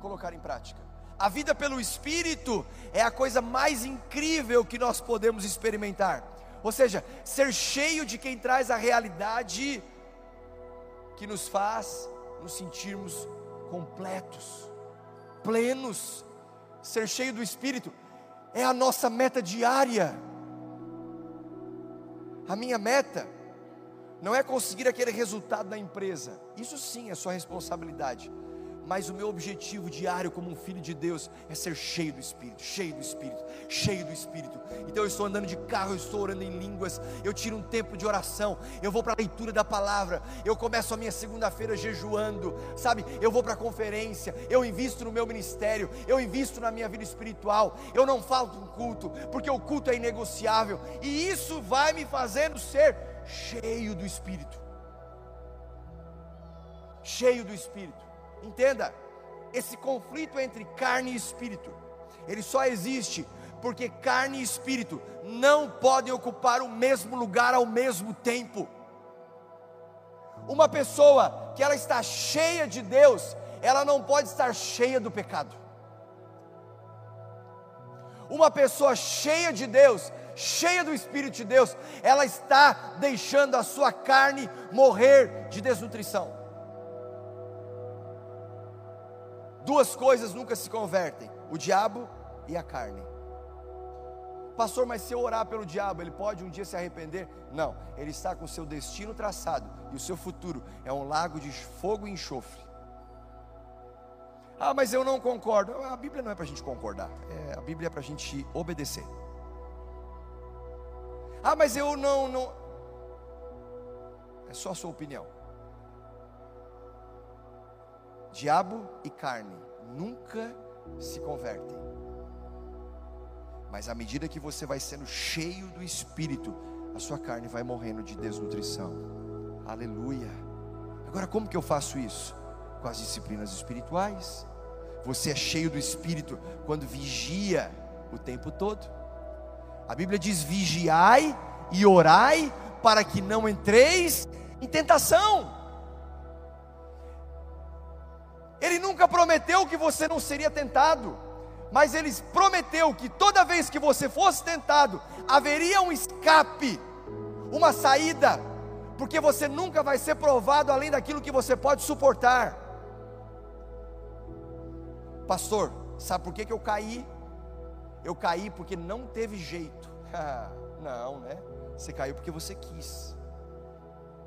colocar em prática. A vida pelo Espírito é a coisa mais incrível que nós podemos experimentar, Ou seja, ser cheio de quem traz a realidade que nos faz nos sentirmos completos, plenos. Ser cheio do Espírito é a nossa meta diária. A minha meta não é conseguir aquele resultado da empresa, isso sim é sua responsabilidade mas o meu objetivo diário como um filho de Deus é ser cheio do Espírito, cheio do Espírito, cheio do Espírito. Então eu estou andando de carro, eu estou orando em línguas, eu tiro um tempo de oração, eu vou para a leitura da palavra, eu começo a minha segunda-feira jejuando, sabe? Eu vou para a conferência, eu invisto no meu ministério, eu invisto na minha vida espiritual, eu não falto um culto, porque o culto é inegociável, e isso vai me fazendo ser cheio do Espírito. Cheio do Espírito. Entenda, esse conflito entre carne e espírito, ele só existe porque carne e espírito não podem ocupar o mesmo lugar ao mesmo tempo. Uma pessoa que ela está cheia de Deus, ela não pode estar cheia do pecado. Uma pessoa cheia de Deus, cheia do Espírito de Deus, ela está deixando a sua carne morrer de desnutrição. Duas coisas nunca se convertem: o diabo e a carne. Pastor, mas se eu orar pelo diabo, ele pode um dia se arrepender? Não, ele está com o seu destino traçado e o seu futuro é um lago de fogo e enxofre. Ah, mas eu não concordo. A Bíblia não é para a gente concordar, é, a Bíblia é para a gente obedecer. Ah, mas eu não, não. É só a sua opinião. Diabo e carne nunca se convertem. Mas à medida que você vai sendo cheio do Espírito, a sua carne vai morrendo de desnutrição. Aleluia. Agora, como que eu faço isso? Com as disciplinas espirituais. Você é cheio do Espírito quando vigia o tempo todo. A Bíblia diz: vigiai e orai para que não entreis em tentação. Ele nunca prometeu que você não seria tentado, mas ele prometeu que toda vez que você fosse tentado, haveria um escape, uma saída, porque você nunca vai ser provado além daquilo que você pode suportar. Pastor, sabe por que, que eu caí? Eu caí porque não teve jeito. não, né? Você caiu porque você quis.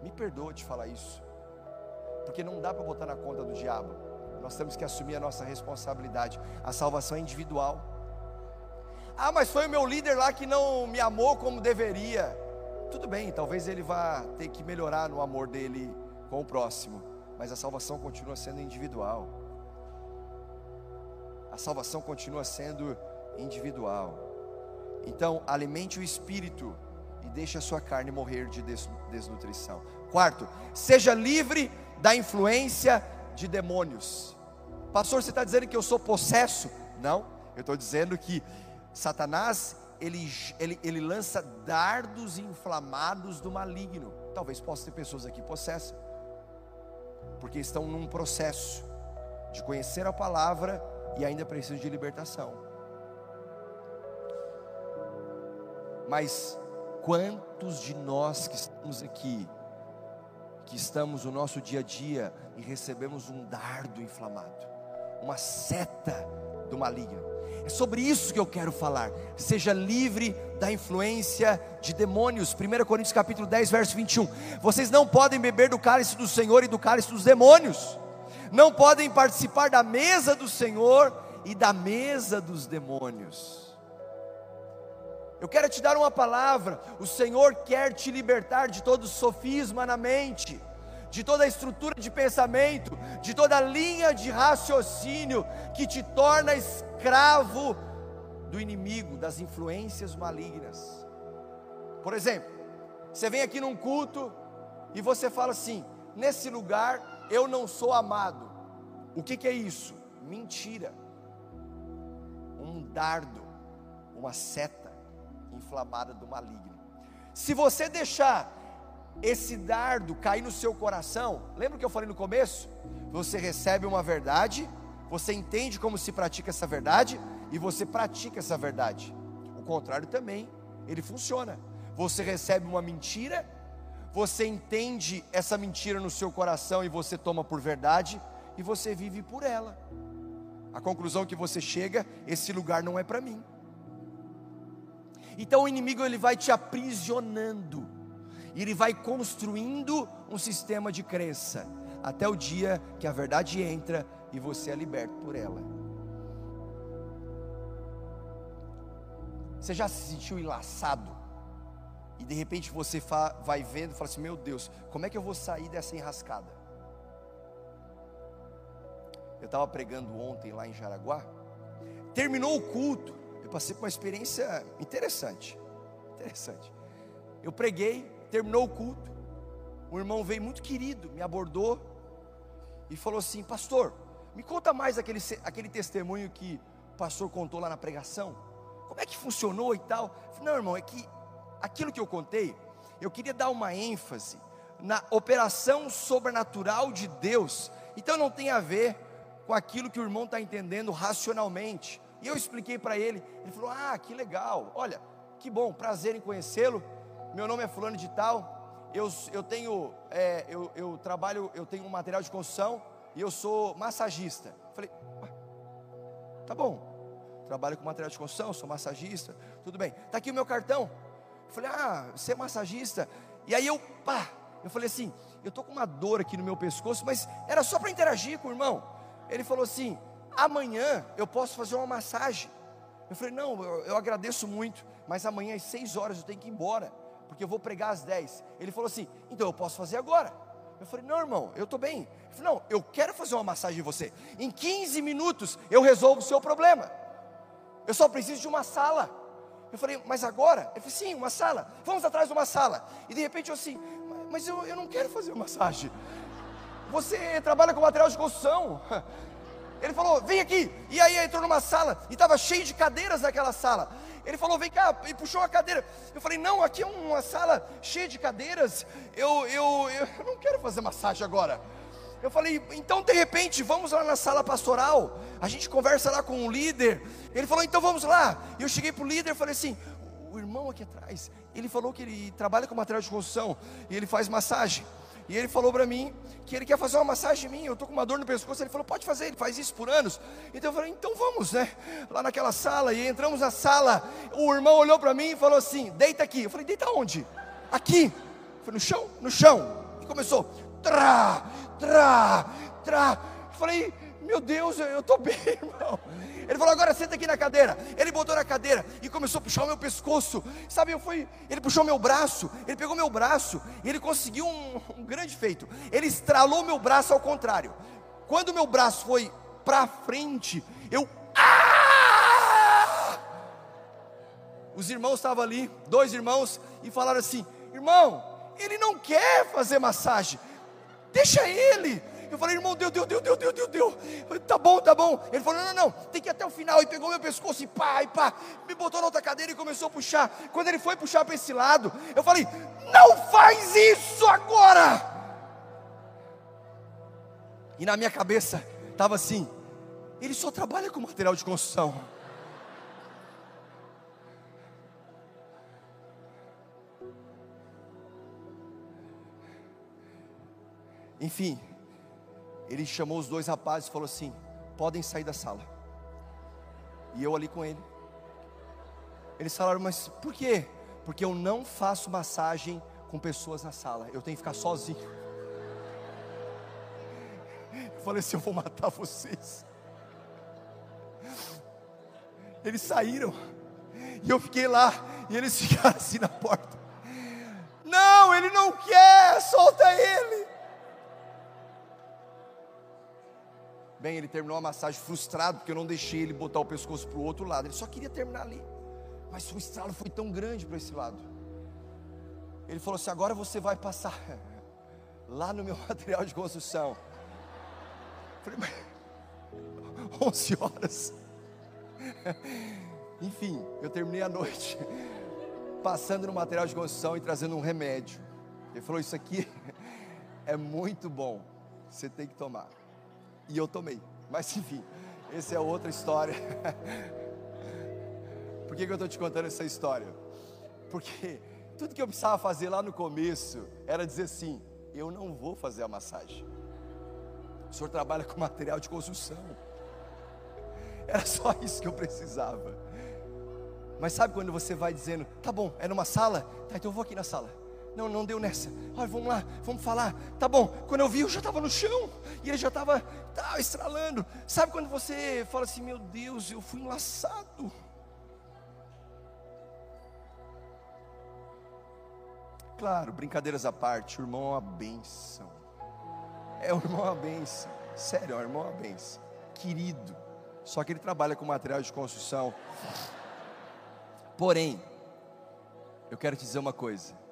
Me perdoa de falar isso, porque não dá para botar na conta do diabo. Nós temos que assumir a nossa responsabilidade. A salvação é individual. Ah, mas foi o meu líder lá que não me amou como deveria. Tudo bem, talvez ele vá ter que melhorar no amor dele com o próximo, mas a salvação continua sendo individual. A salvação continua sendo individual. Então, alimente o espírito e deixe a sua carne morrer de desnutrição. Quarto, seja livre da influência de demônios. Pastor, você está dizendo que eu sou possesso? Não, eu estou dizendo que Satanás ele, ele, ele lança dardos inflamados do maligno. Talvez possa ter pessoas aqui possessas, porque estão num processo de conhecer a palavra e ainda precisam de libertação. Mas quantos de nós que estamos aqui que estamos no nosso dia a dia e recebemos um dardo inflamado, uma seta do maligno. É sobre isso que eu quero falar. Seja livre da influência de demônios. 1 Coríntios capítulo 10, verso 21. Vocês não podem beber do cálice do Senhor e do cálice dos demônios. Não podem participar da mesa do Senhor e da mesa dos demônios. Eu quero te dar uma palavra. O Senhor quer te libertar de todo sofisma na mente, de toda a estrutura de pensamento, de toda a linha de raciocínio que te torna escravo do inimigo, das influências malignas. Por exemplo, você vem aqui num culto e você fala assim: nesse lugar eu não sou amado. O que, que é isso? Mentira. Um dardo, uma seta inflamada do maligno. Se você deixar esse dardo cair no seu coração, lembra o que eu falei no começo? Você recebe uma verdade, você entende como se pratica essa verdade e você pratica essa verdade. O contrário também, ele funciona. Você recebe uma mentira, você entende essa mentira no seu coração e você toma por verdade, e você vive por ela. A conclusão que você chega, esse lugar não é para mim. Então o inimigo ele vai te aprisionando, e ele vai construindo um sistema de crença, até o dia que a verdade entra e você é liberto por ela. Você já se sentiu enlaçado? E de repente você vai vendo e fala assim: Meu Deus, como é que eu vou sair dessa enrascada? Eu estava pregando ontem lá em Jaraguá. Terminou o culto. Passei por uma experiência interessante. Interessante. Eu preguei, terminou o culto. Um irmão veio muito querido, me abordou e falou assim: Pastor, me conta mais aquele, aquele testemunho que o pastor contou lá na pregação como é que funcionou e tal? Não, irmão, é que aquilo que eu contei, eu queria dar uma ênfase na operação sobrenatural de Deus. Então não tem a ver com aquilo que o irmão está entendendo racionalmente. E eu expliquei para ele, ele falou: Ah, que legal, olha, que bom, prazer em conhecê-lo. Meu nome é Fulano de Tal, eu, eu tenho, é, eu, eu trabalho, eu tenho um material de construção e eu sou massagista. Falei, tá bom, trabalho com material de construção, sou massagista, tudo bem. Está aqui o meu cartão. Falei, ah, você é massagista. E aí eu, pá, eu falei assim, eu tô com uma dor aqui no meu pescoço, mas era só para interagir com o irmão. Ele falou assim, amanhã eu posso fazer uma massagem. Eu falei, não, eu, eu agradeço muito, mas amanhã às seis horas eu tenho que ir embora, porque eu vou pregar às dez. Ele falou assim, então eu posso fazer agora. Eu falei, não, irmão, eu estou bem. Ele falou, não, eu quero fazer uma massagem em você. Em 15 minutos eu resolvo o seu problema. Eu só preciso de uma sala. Eu falei, mas agora? Ele falou, sim, uma sala. Vamos atrás de uma sala. E de repente eu assim, mas eu, eu não quero fazer massagem. Você trabalha com material de construção. Ele falou, vem aqui. E aí entrou numa sala e estava cheio de cadeiras naquela sala. Ele falou, vem cá, e puxou a cadeira. Eu falei, não, aqui é uma sala cheia de cadeiras. Eu, eu, eu não quero fazer massagem agora. Eu falei, então de repente, vamos lá na sala pastoral, a gente conversa lá com o líder. Ele falou, então vamos lá. E eu cheguei para o líder e falei assim: o irmão aqui atrás, ele falou que ele trabalha com material de construção e ele faz massagem. E ele falou para mim que ele quer fazer uma massagem em mim. Eu estou com uma dor no pescoço. Ele falou: pode fazer, ele faz isso por anos. Então eu falei: então vamos, né? Lá naquela sala. E entramos na sala. O irmão olhou para mim e falou assim: deita aqui. Eu falei: deita onde? Aqui. Foi no chão? No chão. E começou: trá, trá, trá. Eu falei, meu Deus, eu estou bem, irmão. Ele falou, agora senta aqui na cadeira. Ele botou na cadeira e começou a puxar o meu pescoço. Sabe, eu fui, ele puxou meu braço, ele pegou meu braço e ele conseguiu um, um grande feito. Ele estralou meu braço ao contrário. Quando meu braço foi para frente, eu ah! Os irmãos estavam ali, dois irmãos, e falaram assim: irmão, ele não quer fazer massagem, deixa ele. Eu falei, irmão, deu, deu, deu, deu, deu, deu, deu. Tá bom, tá bom. Ele falou, não, não, não, tem que ir até o final. E pegou meu pescoço e pá, e pá, me botou na outra cadeira e começou a puxar. Quando ele foi puxar para esse lado, eu falei, não faz isso agora. E na minha cabeça estava assim, ele só trabalha com material de construção. Enfim, ele chamou os dois rapazes e falou assim: podem sair da sala. E eu ali com ele. Eles falaram, mas por quê? Porque eu não faço massagem com pessoas na sala, eu tenho que ficar sozinho. Eu falei assim: eu vou matar vocês. Eles saíram, e eu fiquei lá, e eles ficaram assim na porta. Não, ele não quer, solta ele. Bem, ele terminou a massagem frustrado porque eu não deixei ele botar o pescoço para o outro lado. Ele só queria terminar ali. Mas o estralo foi tão grande para esse lado. Ele falou assim: agora você vai passar lá no meu material de construção. Falei, mas 11 horas. Enfim, eu terminei a noite passando no material de construção e trazendo um remédio. Ele falou: Isso aqui é muito bom, você tem que tomar e eu tomei. Mas enfim, essa é outra história. Por que, que eu estou te contando essa história? Porque tudo que eu precisava fazer lá no começo era dizer assim: eu não vou fazer a massagem. O senhor trabalha com material de construção. Era só isso que eu precisava. Mas sabe quando você vai dizendo, tá bom, é numa sala? Tá, então eu vou aqui na sala. Não, não deu nessa. Olha, vamos lá, vamos falar. Tá bom. Quando eu vi, eu já estava no chão. E ele já estava tá, estralando. Sabe quando você fala assim, meu Deus, eu fui enlaçado. Claro, brincadeiras à parte, o irmão é uma benção. É o irmão é uma benção. Sério, é o irmão é uma benção. Querido. Só que ele trabalha com material de construção. Porém, eu quero te dizer uma coisa.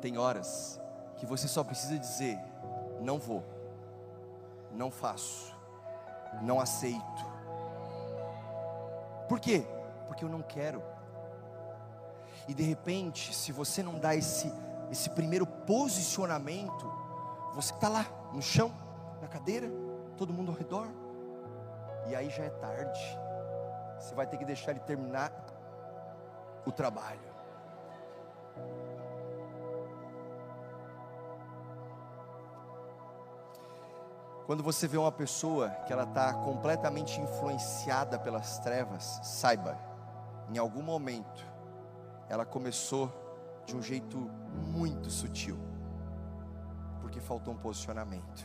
Tem horas que você só precisa dizer: não vou, não faço, não aceito. Por quê? Porque eu não quero. E de repente, se você não dá esse, esse primeiro posicionamento, você está lá no chão, na cadeira, todo mundo ao redor, e aí já é tarde. Você vai ter que deixar ele terminar o trabalho. Quando você vê uma pessoa que ela está completamente influenciada pelas trevas, saiba, em algum momento ela começou de um jeito muito sutil, porque faltou um posicionamento.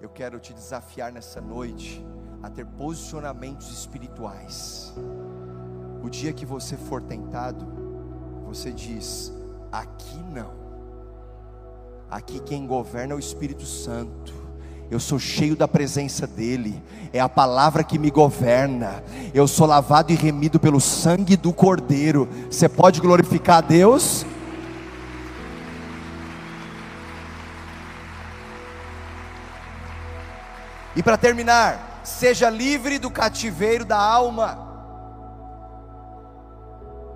Eu quero te desafiar nessa noite a ter posicionamentos espirituais. O dia que você for tentado, você diz: aqui não. Aqui quem governa é o Espírito Santo eu sou cheio da presença dEle, é a palavra que me governa, eu sou lavado e remido pelo sangue do Cordeiro. Você pode glorificar a Deus? E para terminar, seja livre do cativeiro da alma.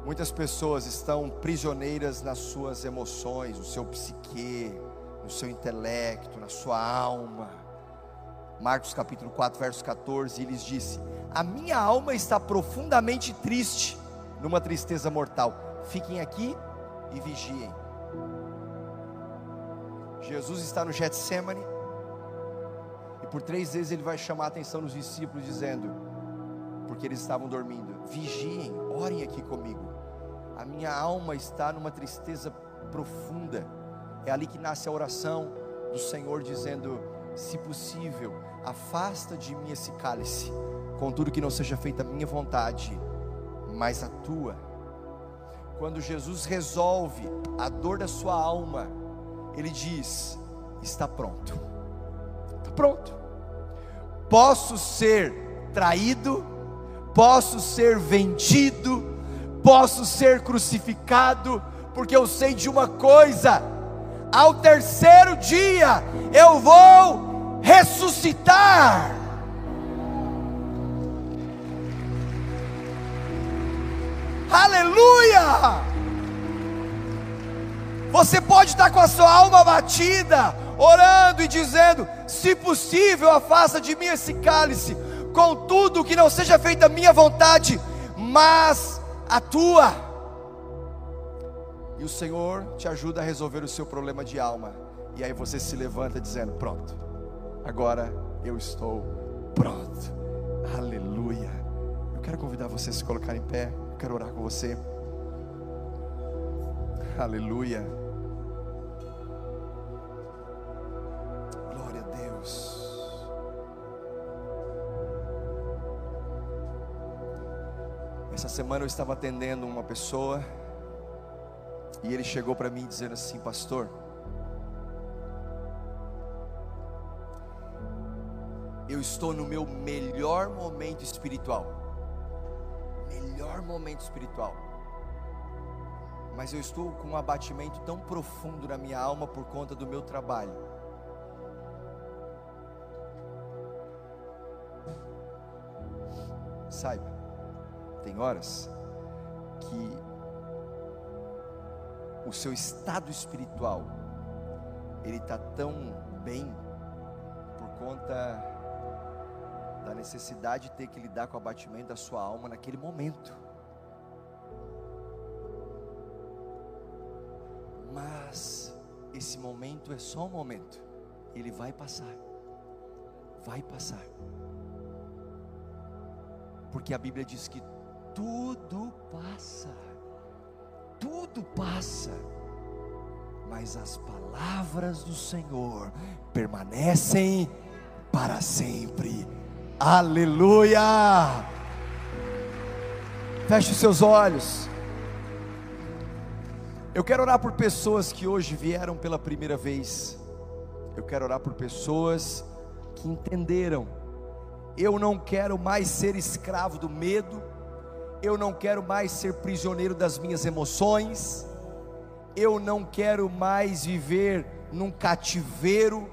Muitas pessoas estão prisioneiras nas suas emoções, no seu psique, no seu intelecto, na sua alma Marcos capítulo 4, verso 14, e lhes disse: A minha alma está profundamente triste, numa tristeza mortal. Fiquem aqui e vigiem. Jesus está no Getsemane, e por três vezes ele vai chamar a atenção dos discípulos, dizendo, porque eles estavam dormindo: Vigiem, orem aqui comigo. A minha alma está numa tristeza profunda. É ali que nasce a oração do Senhor, dizendo: se possível, afasta de mim esse cálice, contudo que não seja feita a minha vontade, mas a tua. Quando Jesus resolve a dor da sua alma, ele diz: está pronto, está pronto. Posso ser traído, posso ser vendido, posso ser crucificado, porque eu sei de uma coisa: ao terceiro dia eu vou ressuscitar. Aleluia! Você pode estar com a sua alma batida, orando e dizendo: se possível, afasta de mim esse cálice, contudo, que não seja feita a minha vontade, mas a tua. E o Senhor te ajuda a resolver o seu problema de alma. E aí você se levanta dizendo: Pronto, agora eu estou pronto. Aleluia. Eu quero convidar você a se colocar em pé. Eu quero orar com você. Aleluia. Glória a Deus. Essa semana eu estava atendendo uma pessoa e ele chegou para mim dizendo assim, pastor, eu estou no meu melhor momento espiritual. Melhor momento espiritual. Mas eu estou com um abatimento tão profundo na minha alma por conta do meu trabalho. Saiba, tem horas que o seu estado espiritual ele está tão bem por conta da necessidade de ter que lidar com o abatimento da sua alma naquele momento. Mas esse momento é só um momento, ele vai passar, vai passar, porque a Bíblia diz que tudo passa, tudo passa, mas as palavras do Senhor permanecem para sempre. Aleluia! Feche os seus olhos. Eu quero orar por pessoas que hoje vieram pela primeira vez. Eu quero orar por pessoas que entenderam. Eu não quero mais ser escravo do medo. Eu não quero mais ser prisioneiro das minhas emoções. Eu não quero mais viver num cativeiro.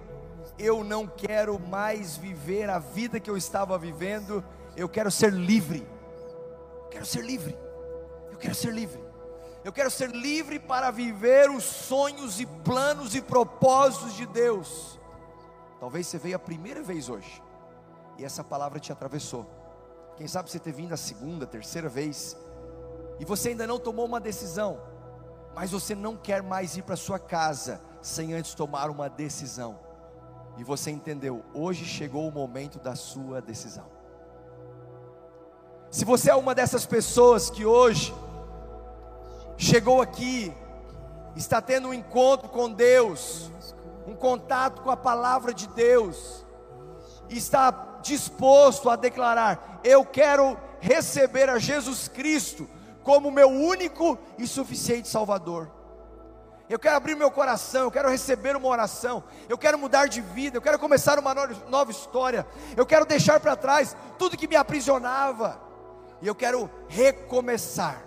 Eu não quero mais viver a vida que eu estava vivendo. Eu quero ser livre. Eu quero ser livre. Eu quero ser livre. Eu quero ser livre para viver os sonhos e planos e propósitos de Deus. Talvez você veio a primeira vez hoje e essa palavra te atravessou. Quem sabe você ter vindo a segunda, terceira vez e você ainda não tomou uma decisão, mas você não quer mais ir para sua casa sem antes tomar uma decisão. E você entendeu, hoje chegou o momento da sua decisão. Se você é uma dessas pessoas que hoje chegou aqui, está tendo um encontro com Deus, um contato com a palavra de Deus, está disposto a declarar: Eu quero receber a Jesus Cristo como meu único e suficiente Salvador. Eu quero abrir meu coração, eu quero receber uma oração, eu quero mudar de vida, eu quero começar uma nova história, eu quero deixar para trás tudo que me aprisionava, e eu quero recomeçar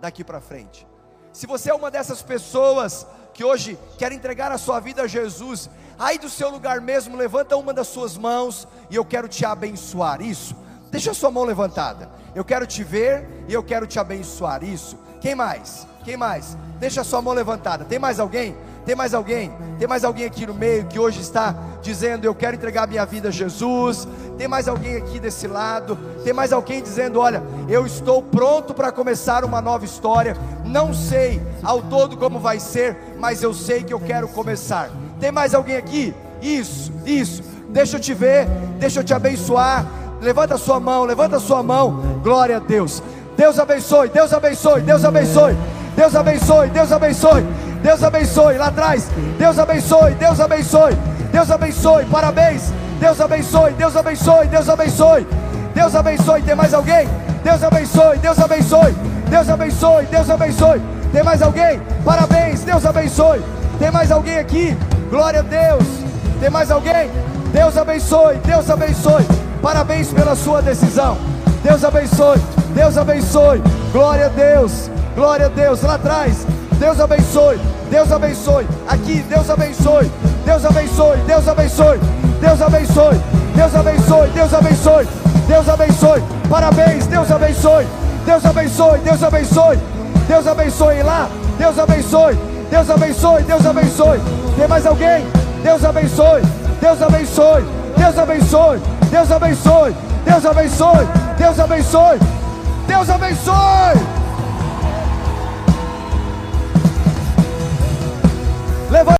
daqui para frente. Se você é uma dessas pessoas que hoje quer entregar a sua vida a Jesus, aí do seu lugar mesmo, levanta uma das suas mãos e eu quero te abençoar. Isso, deixa a sua mão levantada. Eu quero te ver e eu quero te abençoar. Isso. Quem mais? Quem mais? Deixa a sua mão levantada. Tem mais alguém? Tem mais alguém? Tem mais alguém aqui no meio que hoje está dizendo: Eu quero entregar minha vida a Jesus? Tem mais alguém aqui desse lado? Tem mais alguém dizendo: Olha, eu estou pronto para começar uma nova história. Não sei ao todo como vai ser, mas eu sei que eu quero começar. Tem mais alguém aqui? Isso, isso. Deixa eu te ver, deixa eu te abençoar. Levanta a sua mão, levanta a sua mão. Glória a Deus. Deus abençoe, Deus abençoe, Deus abençoe. Deus abençoe, Deus abençoe. Deus abençoe lá atrás. Deus abençoe, Deus abençoe. Deus abençoe. Parabéns. Deus abençoe, Deus abençoe, Deus abençoe. Deus abençoe. Tem mais alguém? Deus abençoe, Deus abençoe. Deus abençoe, Deus abençoe. Tem mais alguém? Parabéns, Deus abençoe. Tem mais alguém aqui? Glória a Deus. Tem mais alguém? Deus abençoe, Deus abençoe. Parabéns pela sua decisão. Deus abençoe, Deus abençoe. Glória a Deus, glória a Deus. Lá atrás, Deus abençoe, Deus abençoe. Aqui, Deus abençoe, Deus abençoe, Deus abençoe, Deus abençoe, Deus abençoe, Deus abençoe, Deus abençoe. Parabéns, Deus abençoe, Deus abençoe, Deus abençoe, Deus abençoe lá, Deus abençoe, Deus abençoe, Deus abençoe. Tem mais alguém? Deus abençoe, Deus abençoe, Deus abençoe, Deus abençoe, Deus abençoe, Deus abençoe, Deus abençoe. Levanta